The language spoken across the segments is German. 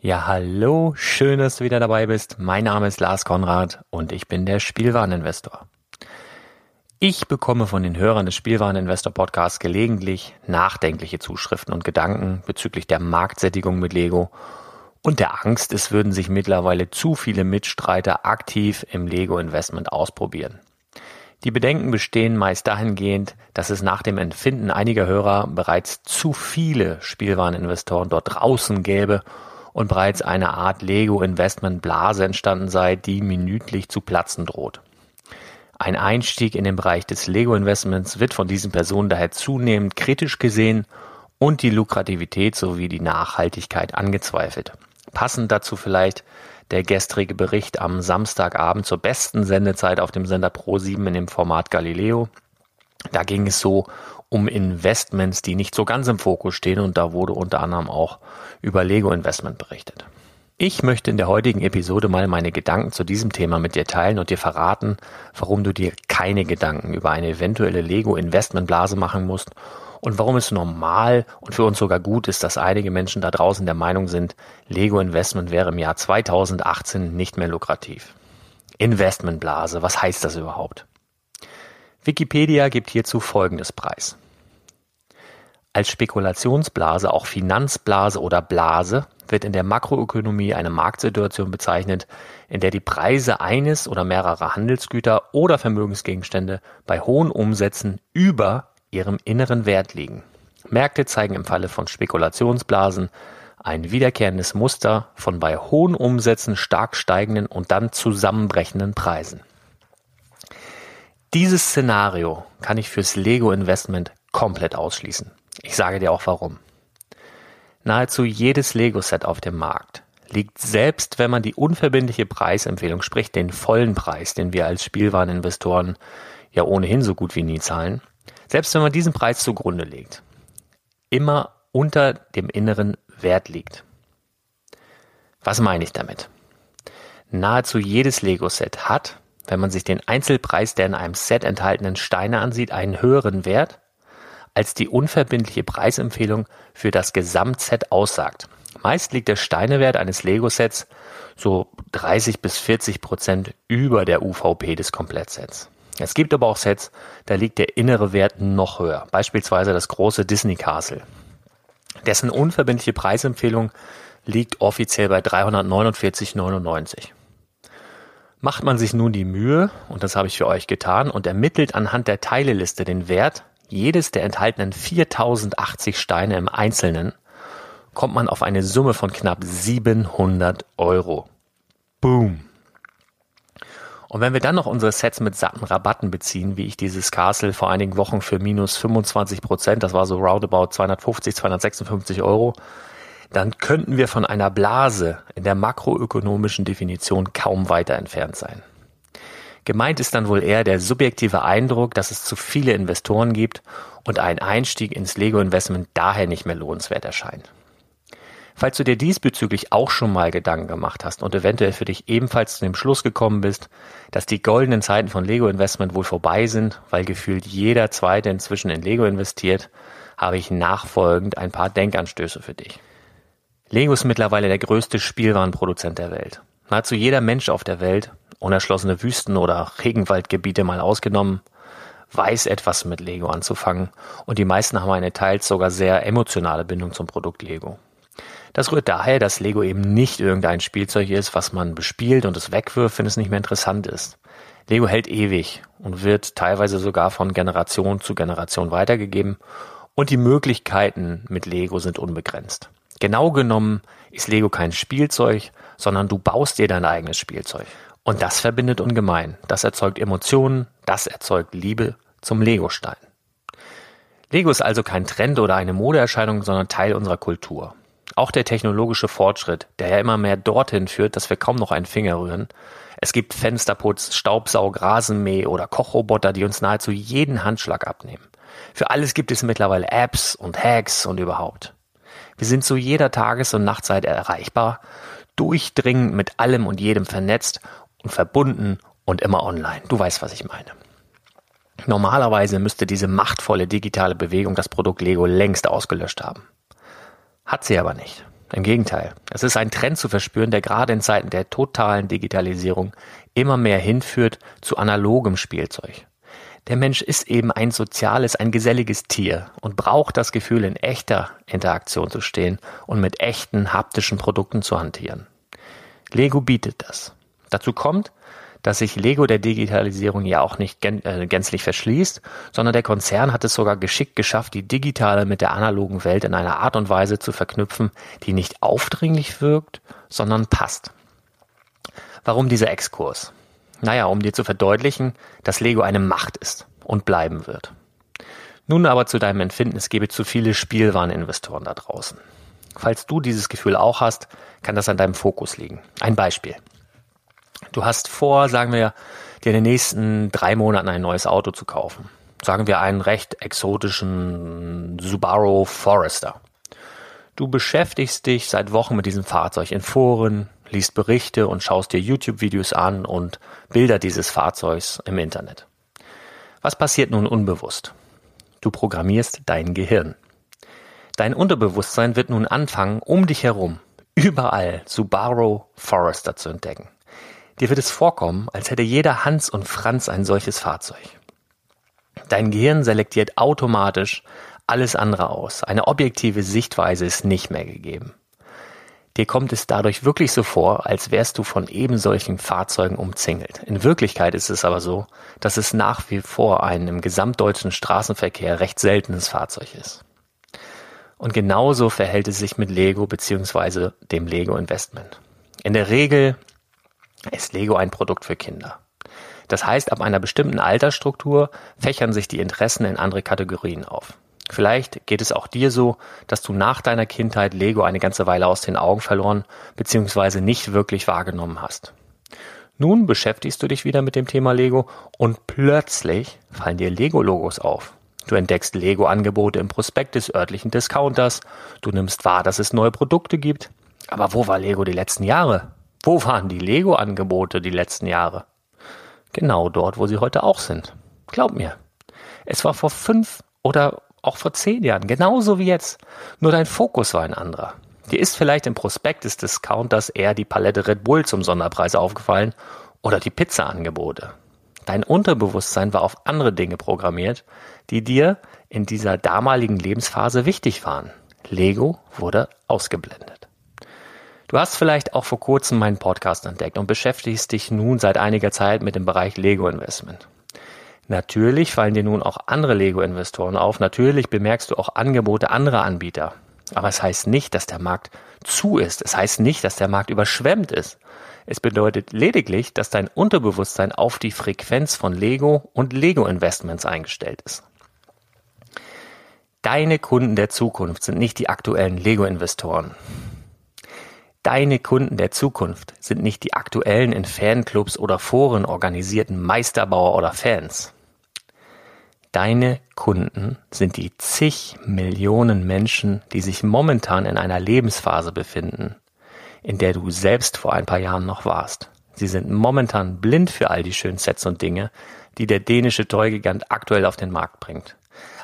Ja, hallo, schön, dass du wieder dabei bist. Mein Name ist Lars Konrad und ich bin der Spielwareninvestor. Ich bekomme von den Hörern des Spielwareninvestor Podcasts gelegentlich nachdenkliche Zuschriften und Gedanken bezüglich der Marktsättigung mit Lego und der Angst, es würden sich mittlerweile zu viele Mitstreiter aktiv im Lego-Investment ausprobieren. Die Bedenken bestehen meist dahingehend, dass es nach dem Empfinden einiger Hörer bereits zu viele Spielwareninvestoren dort draußen gäbe und bereits eine Art Lego-Investment-Blase entstanden sei, die minütlich zu platzen droht. Ein Einstieg in den Bereich des Lego-Investments wird von diesen Personen daher zunehmend kritisch gesehen und die Lukrativität sowie die Nachhaltigkeit angezweifelt. Passend dazu vielleicht der gestrige Bericht am Samstagabend zur besten Sendezeit auf dem Sender Pro7 in dem Format Galileo. Da ging es so um Investments, die nicht so ganz im Fokus stehen und da wurde unter anderem auch über Lego Investment berichtet. Ich möchte in der heutigen Episode mal meine Gedanken zu diesem Thema mit dir teilen und dir verraten, warum du dir keine Gedanken über eine eventuelle Lego Investmentblase machen musst und warum es normal und für uns sogar gut ist, dass einige Menschen da draußen der Meinung sind, Lego Investment wäre im Jahr 2018 nicht mehr lukrativ. Investmentblase, was heißt das überhaupt? Wikipedia gibt hierzu folgendes Preis. Als Spekulationsblase, auch Finanzblase oder Blase, wird in der Makroökonomie eine Marktsituation bezeichnet, in der die Preise eines oder mehrerer Handelsgüter oder Vermögensgegenstände bei hohen Umsätzen über ihrem inneren Wert liegen. Märkte zeigen im Falle von Spekulationsblasen ein wiederkehrendes Muster von bei hohen Umsätzen stark steigenden und dann zusammenbrechenden Preisen. Dieses Szenario kann ich fürs Lego Investment komplett ausschließen. Ich sage dir auch warum. Nahezu jedes Lego-Set auf dem Markt liegt selbst, wenn man die unverbindliche Preisempfehlung, sprich den vollen Preis, den wir als Spielwareninvestoren ja ohnehin so gut wie nie zahlen, selbst wenn man diesen Preis zugrunde legt, immer unter dem inneren Wert liegt. Was meine ich damit? Nahezu jedes Lego-Set hat, wenn man sich den Einzelpreis der in einem Set enthaltenen Steine ansieht, einen höheren Wert, als die unverbindliche Preisempfehlung für das Gesamtset aussagt. Meist liegt der Steinewert eines Lego-Sets so 30 bis 40 Prozent über der UVP des Komplettsets. Es gibt aber auch Sets, da liegt der innere Wert noch höher, beispielsweise das große Disney Castle. Dessen unverbindliche Preisempfehlung liegt offiziell bei 349,99. Macht man sich nun die Mühe, und das habe ich für euch getan, und ermittelt anhand der Teileliste den Wert jedes der enthaltenen 4080 Steine im Einzelnen, kommt man auf eine Summe von knapp 700 Euro. Boom. Und wenn wir dann noch unsere Sets mit satten Rabatten beziehen, wie ich dieses Castle vor einigen Wochen für minus 25 Prozent, das war so roundabout 250, 256 Euro, dann könnten wir von einer Blase in der makroökonomischen Definition kaum weiter entfernt sein. Gemeint ist dann wohl eher der subjektive Eindruck, dass es zu viele Investoren gibt und ein Einstieg ins Lego-Investment daher nicht mehr lohnenswert erscheint. Falls du dir diesbezüglich auch schon mal Gedanken gemacht hast und eventuell für dich ebenfalls zu dem Schluss gekommen bist, dass die goldenen Zeiten von Lego Investment wohl vorbei sind, weil gefühlt jeder zweite inzwischen in Lego investiert, habe ich nachfolgend ein paar Denkanstöße für dich. Lego ist mittlerweile der größte Spielwarenproduzent der Welt. Nahezu jeder Mensch auf der Welt, unerschlossene Wüsten oder Regenwaldgebiete mal ausgenommen, weiß etwas mit Lego anzufangen und die meisten haben eine teils sogar sehr emotionale Bindung zum Produkt Lego. Das rührt daher, dass Lego eben nicht irgendein Spielzeug ist, was man bespielt und es wegwirft, wenn es nicht mehr interessant ist. Lego hält ewig und wird teilweise sogar von Generation zu Generation weitergegeben und die Möglichkeiten mit Lego sind unbegrenzt. Genau genommen ist Lego kein Spielzeug, sondern du baust dir dein eigenes Spielzeug. Und das verbindet ungemein. Das erzeugt Emotionen, das erzeugt Liebe zum Legostein. Lego ist also kein Trend oder eine Modeerscheinung, sondern Teil unserer Kultur. Auch der technologische Fortschritt, der ja immer mehr dorthin führt, dass wir kaum noch einen Finger rühren. Es gibt Fensterputz, Staubsaug, Rasenmäh oder Kochroboter, die uns nahezu jeden Handschlag abnehmen. Für alles gibt es mittlerweile Apps und Hacks und überhaupt. Wir sind zu jeder Tages- und Nachtzeit erreichbar, durchdringend mit allem und jedem vernetzt und verbunden und immer online. Du weißt, was ich meine. Normalerweise müsste diese machtvolle digitale Bewegung das Produkt Lego längst ausgelöscht haben. Hat sie aber nicht. Im Gegenteil, es ist ein Trend zu verspüren, der gerade in Zeiten der totalen Digitalisierung immer mehr hinführt zu analogem Spielzeug. Der Mensch ist eben ein soziales, ein geselliges Tier und braucht das Gefühl, in echter Interaktion zu stehen und mit echten haptischen Produkten zu hantieren. Lego bietet das. Dazu kommt, dass sich Lego der Digitalisierung ja auch nicht äh, gänzlich verschließt, sondern der Konzern hat es sogar geschickt geschafft, die digitale mit der analogen Welt in einer Art und Weise zu verknüpfen, die nicht aufdringlich wirkt, sondern passt. Warum dieser Exkurs? Naja, um dir zu verdeutlichen, dass Lego eine Macht ist und bleiben wird. Nun aber zu deinem Empfinden, es gebe zu viele Spielwareninvestoren da draußen. Falls du dieses Gefühl auch hast, kann das an deinem Fokus liegen. Ein Beispiel. Du hast vor, sagen wir, dir in den nächsten drei Monaten ein neues Auto zu kaufen. Sagen wir einen recht exotischen Subaru Forester. Du beschäftigst dich seit Wochen mit diesem Fahrzeug in Foren, liest Berichte und schaust dir YouTube-Videos an und Bilder dieses Fahrzeugs im Internet. Was passiert nun unbewusst? Du programmierst dein Gehirn. Dein Unterbewusstsein wird nun anfangen, um dich herum, überall Subaru Forester zu entdecken. Dir wird es vorkommen, als hätte jeder Hans und Franz ein solches Fahrzeug. Dein Gehirn selektiert automatisch alles andere aus. Eine objektive Sichtweise ist nicht mehr gegeben. Dir kommt es dadurch wirklich so vor, als wärst du von eben solchen Fahrzeugen umzingelt. In Wirklichkeit ist es aber so, dass es nach wie vor ein im gesamtdeutschen Straßenverkehr recht seltenes Fahrzeug ist. Und genauso verhält es sich mit Lego bzw. dem Lego Investment. In der Regel ist Lego ein Produkt für Kinder. Das heißt, ab einer bestimmten Altersstruktur fächern sich die Interessen in andere Kategorien auf. Vielleicht geht es auch dir so, dass du nach deiner Kindheit Lego eine ganze Weile aus den Augen verloren bzw. nicht wirklich wahrgenommen hast. Nun beschäftigst du dich wieder mit dem Thema Lego und plötzlich fallen dir Lego-Logos auf. Du entdeckst Lego-Angebote im Prospekt des örtlichen Discounters, du nimmst wahr, dass es neue Produkte gibt. Aber wo war Lego die letzten Jahre? Wo waren die Lego-Angebote die letzten Jahre? Genau dort, wo sie heute auch sind. Glaub mir. Es war vor fünf oder auch vor zehn Jahren, genauso wie jetzt. Nur dein Fokus war ein anderer. Dir ist vielleicht im Prospekt des Discounters eher die Palette Red Bull zum Sonderpreis aufgefallen oder die Pizza-Angebote. Dein Unterbewusstsein war auf andere Dinge programmiert, die dir in dieser damaligen Lebensphase wichtig waren. Lego wurde ausgeblendet. Du hast vielleicht auch vor kurzem meinen Podcast entdeckt und beschäftigst dich nun seit einiger Zeit mit dem Bereich Lego Investment. Natürlich fallen dir nun auch andere Lego-Investoren auf. Natürlich bemerkst du auch Angebote anderer Anbieter. Aber es heißt nicht, dass der Markt zu ist. Es heißt nicht, dass der Markt überschwemmt ist. Es bedeutet lediglich, dass dein Unterbewusstsein auf die Frequenz von Lego und Lego-Investments eingestellt ist. Deine Kunden der Zukunft sind nicht die aktuellen Lego-Investoren. Deine Kunden der Zukunft sind nicht die aktuellen in Fanclubs oder Foren organisierten Meisterbauer oder Fans. Deine Kunden sind die zig Millionen Menschen, die sich momentan in einer Lebensphase befinden, in der du selbst vor ein paar Jahren noch warst. Sie sind momentan blind für all die schönen Sets und Dinge, die der dänische Toy-Gigant aktuell auf den Markt bringt.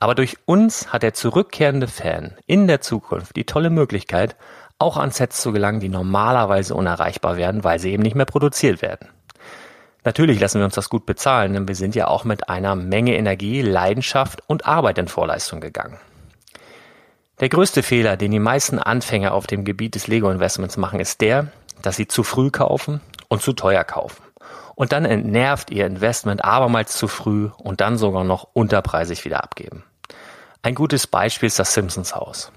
Aber durch uns hat der zurückkehrende Fan in der Zukunft die tolle Möglichkeit, auch an Sets zu gelangen, die normalerweise unerreichbar werden, weil sie eben nicht mehr produziert werden. Natürlich lassen wir uns das gut bezahlen, denn wir sind ja auch mit einer Menge Energie, Leidenschaft und Arbeit in Vorleistung gegangen. Der größte Fehler, den die meisten Anfänger auf dem Gebiet des Lego-Investments machen, ist der, dass sie zu früh kaufen und zu teuer kaufen. Und dann entnervt ihr Investment abermals zu früh und dann sogar noch unterpreisig wieder abgeben. Ein gutes Beispiel ist das Simpsons Haus.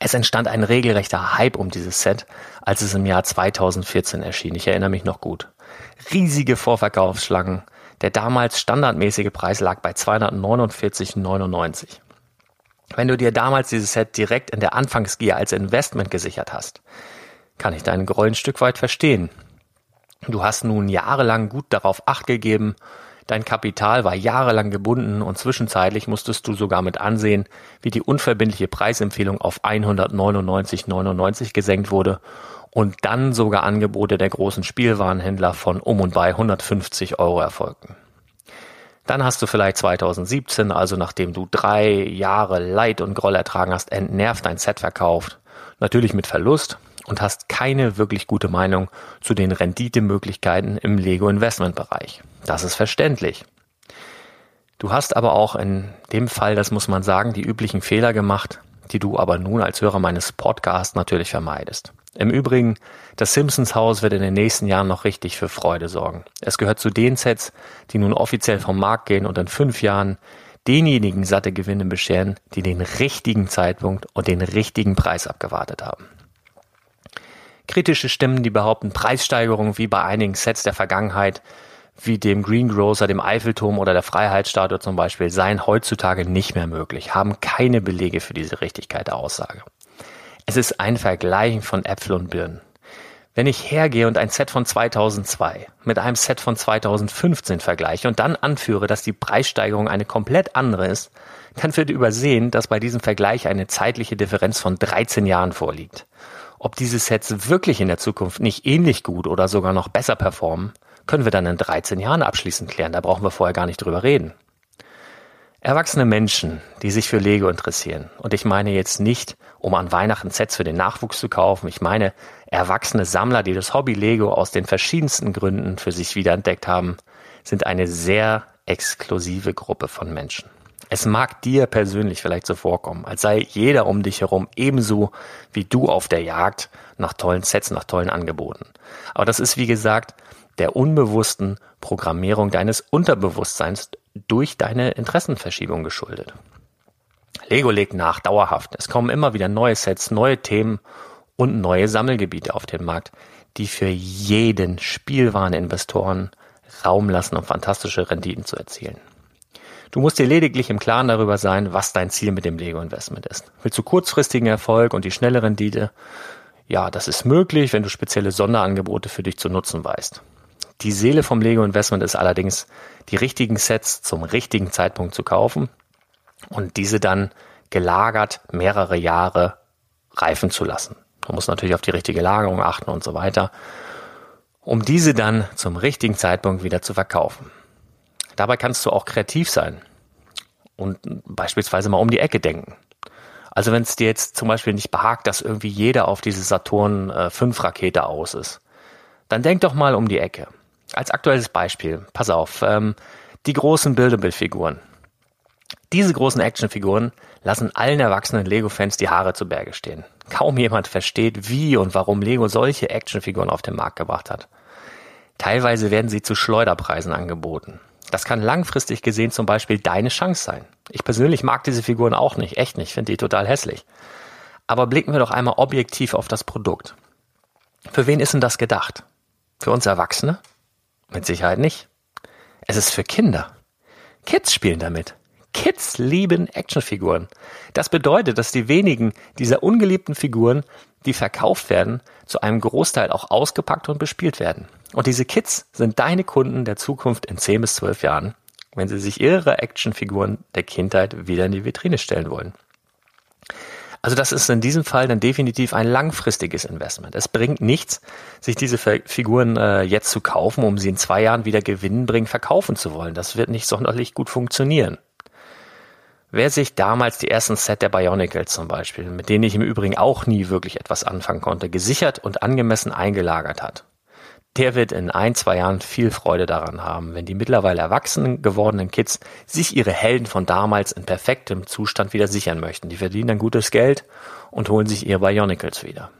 Es entstand ein regelrechter Hype um dieses Set, als es im Jahr 2014 erschien. Ich erinnere mich noch gut riesige Vorverkaufsschlangen. Der damals standardmäßige Preis lag bei 249,99. Wenn du dir damals dieses Set direkt in der Anfangsgier als Investment gesichert hast, kann ich deinen Groll ein Stück weit verstehen. Du hast nun jahrelang gut darauf acht gegeben, dein Kapital war jahrelang gebunden und zwischenzeitlich musstest du sogar mit ansehen, wie die unverbindliche Preisempfehlung auf 199,99 gesenkt wurde und dann sogar Angebote der großen Spielwarenhändler von um und bei 150 Euro erfolgten. Dann hast du vielleicht 2017, also nachdem du drei Jahre Leid und Groll ertragen hast, entnervt dein Set verkauft. Natürlich mit Verlust und hast keine wirklich gute Meinung zu den Renditemöglichkeiten im Lego Investment Bereich. Das ist verständlich. Du hast aber auch in dem Fall, das muss man sagen, die üblichen Fehler gemacht, die du aber nun als Hörer meines Podcasts natürlich vermeidest. Im Übrigen, das Simpsons Haus wird in den nächsten Jahren noch richtig für Freude sorgen. Es gehört zu den Sets, die nun offiziell vom Markt gehen und in fünf Jahren denjenigen satte Gewinne bescheren, die den richtigen Zeitpunkt und den richtigen Preis abgewartet haben. Kritische Stimmen, die behaupten, Preissteigerungen wie bei einigen Sets der Vergangenheit, wie dem Greengrocer, dem Eiffelturm oder der Freiheitsstatue zum Beispiel, seien heutzutage nicht mehr möglich, haben keine Belege für diese Richtigkeit der Aussage. Es ist ein Vergleichen von Äpfel und Birnen. Wenn ich hergehe und ein Set von 2002 mit einem Set von 2015 vergleiche und dann anführe, dass die Preissteigerung eine komplett andere ist, dann wird übersehen, dass bei diesem Vergleich eine zeitliche Differenz von 13 Jahren vorliegt. Ob diese Sets wirklich in der Zukunft nicht ähnlich gut oder sogar noch besser performen, können wir dann in 13 Jahren abschließend klären. Da brauchen wir vorher gar nicht drüber reden. Erwachsene Menschen, die sich für Lego interessieren, und ich meine jetzt nicht, um an Weihnachten Sets für den Nachwuchs zu kaufen, ich meine erwachsene Sammler, die das Hobby Lego aus den verschiedensten Gründen für sich wiederentdeckt haben, sind eine sehr exklusive Gruppe von Menschen. Es mag dir persönlich vielleicht so vorkommen, als sei jeder um dich herum ebenso wie du auf der Jagd nach tollen Sets, nach tollen Angeboten. Aber das ist, wie gesagt, der unbewussten Programmierung deines Unterbewusstseins durch deine Interessenverschiebung geschuldet. Lego legt nach, dauerhaft. Es kommen immer wieder neue Sets, neue Themen und neue Sammelgebiete auf den Markt, die für jeden Spielwareninvestoren Raum lassen, um fantastische Renditen zu erzielen. Du musst dir lediglich im Klaren darüber sein, was dein Ziel mit dem Lego-Investment ist. Willst du kurzfristigen Erfolg und die schnelle Rendite? Ja, das ist möglich, wenn du spezielle Sonderangebote für dich zu nutzen weißt. Die Seele vom Lego-Investment ist allerdings, die richtigen Sets zum richtigen Zeitpunkt zu kaufen und diese dann gelagert mehrere Jahre reifen zu lassen. Man muss natürlich auf die richtige Lagerung achten und so weiter, um diese dann zum richtigen Zeitpunkt wieder zu verkaufen. Dabei kannst du auch kreativ sein und beispielsweise mal um die Ecke denken. Also wenn es dir jetzt zum Beispiel nicht behagt, dass irgendwie jeder auf diese Saturn äh, 5 Rakete aus ist, dann denk doch mal um die Ecke. Als aktuelles Beispiel, pass auf, ähm, die großen Buildable-Figuren. Diese großen Actionfiguren lassen allen erwachsenen Lego-Fans die Haare zu Berge stehen. Kaum jemand versteht, wie und warum Lego solche Actionfiguren auf den Markt gebracht hat. Teilweise werden sie zu Schleuderpreisen angeboten. Das kann langfristig gesehen zum Beispiel deine Chance sein. Ich persönlich mag diese Figuren auch nicht, echt nicht, finde die total hässlich. Aber blicken wir doch einmal objektiv auf das Produkt. Für wen ist denn das gedacht? Für uns Erwachsene? Mit Sicherheit nicht. Es ist für Kinder. Kids spielen damit. Kids lieben Actionfiguren. Das bedeutet, dass die wenigen dieser ungeliebten Figuren, die verkauft werden, zu einem Großteil auch ausgepackt und bespielt werden. Und diese Kids sind deine Kunden der Zukunft in 10 bis 12 Jahren, wenn sie sich ihre Actionfiguren der Kindheit wieder in die Vitrine stellen wollen. Also das ist in diesem Fall dann definitiv ein langfristiges Investment. Es bringt nichts, sich diese Figuren äh, jetzt zu kaufen, um sie in zwei Jahren wieder gewinnbringend verkaufen zu wollen. Das wird nicht sonderlich gut funktionieren. Wer sich damals die ersten Set der Bionicles zum Beispiel, mit denen ich im Übrigen auch nie wirklich etwas anfangen konnte, gesichert und angemessen eingelagert hat, der wird in ein, zwei Jahren viel Freude daran haben, wenn die mittlerweile erwachsenen gewordenen Kids sich ihre Helden von damals in perfektem Zustand wieder sichern möchten. Die verdienen dann gutes Geld und holen sich ihre Bionicles wieder.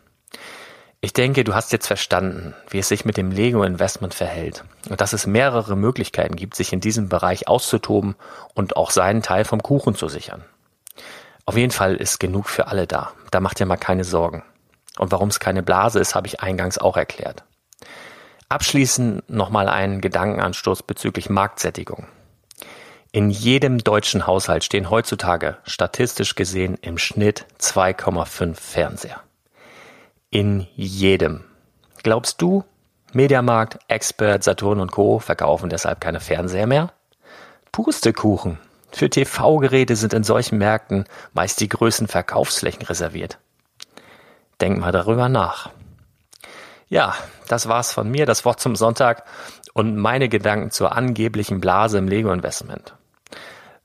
Ich denke, du hast jetzt verstanden, wie es sich mit dem Lego Investment verhält und dass es mehrere Möglichkeiten gibt, sich in diesem Bereich auszutoben und auch seinen Teil vom Kuchen zu sichern. Auf jeden Fall ist genug für alle da. Da macht ihr mal keine Sorgen. Und warum es keine Blase ist, habe ich eingangs auch erklärt. Abschließend nochmal einen Gedankenanstoß bezüglich Marktsättigung. In jedem deutschen Haushalt stehen heutzutage statistisch gesehen im Schnitt 2,5 Fernseher. In jedem. Glaubst du, Mediamarkt, Expert, Saturn und Co. verkaufen deshalb keine Fernseher mehr? Pustekuchen. Für TV-Geräte sind in solchen Märkten meist die größten Verkaufsflächen reserviert. Denk mal darüber nach. Ja, das war's von mir, das Wort zum Sonntag und meine Gedanken zur angeblichen Blase im Lego-Investment.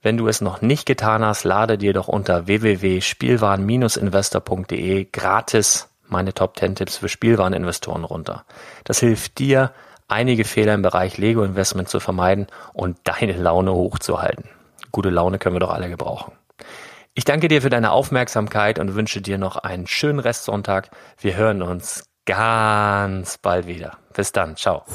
Wenn du es noch nicht getan hast, lade dir doch unter www.spielwaren-investor.de gratis meine Top 10 Tipps für Spielwareninvestoren runter. Das hilft dir, einige Fehler im Bereich Lego Investment zu vermeiden und deine Laune hochzuhalten. Gute Laune können wir doch alle gebrauchen. Ich danke dir für deine Aufmerksamkeit und wünsche dir noch einen schönen Restsonntag. Wir hören uns ganz bald wieder. Bis dann. Ciao.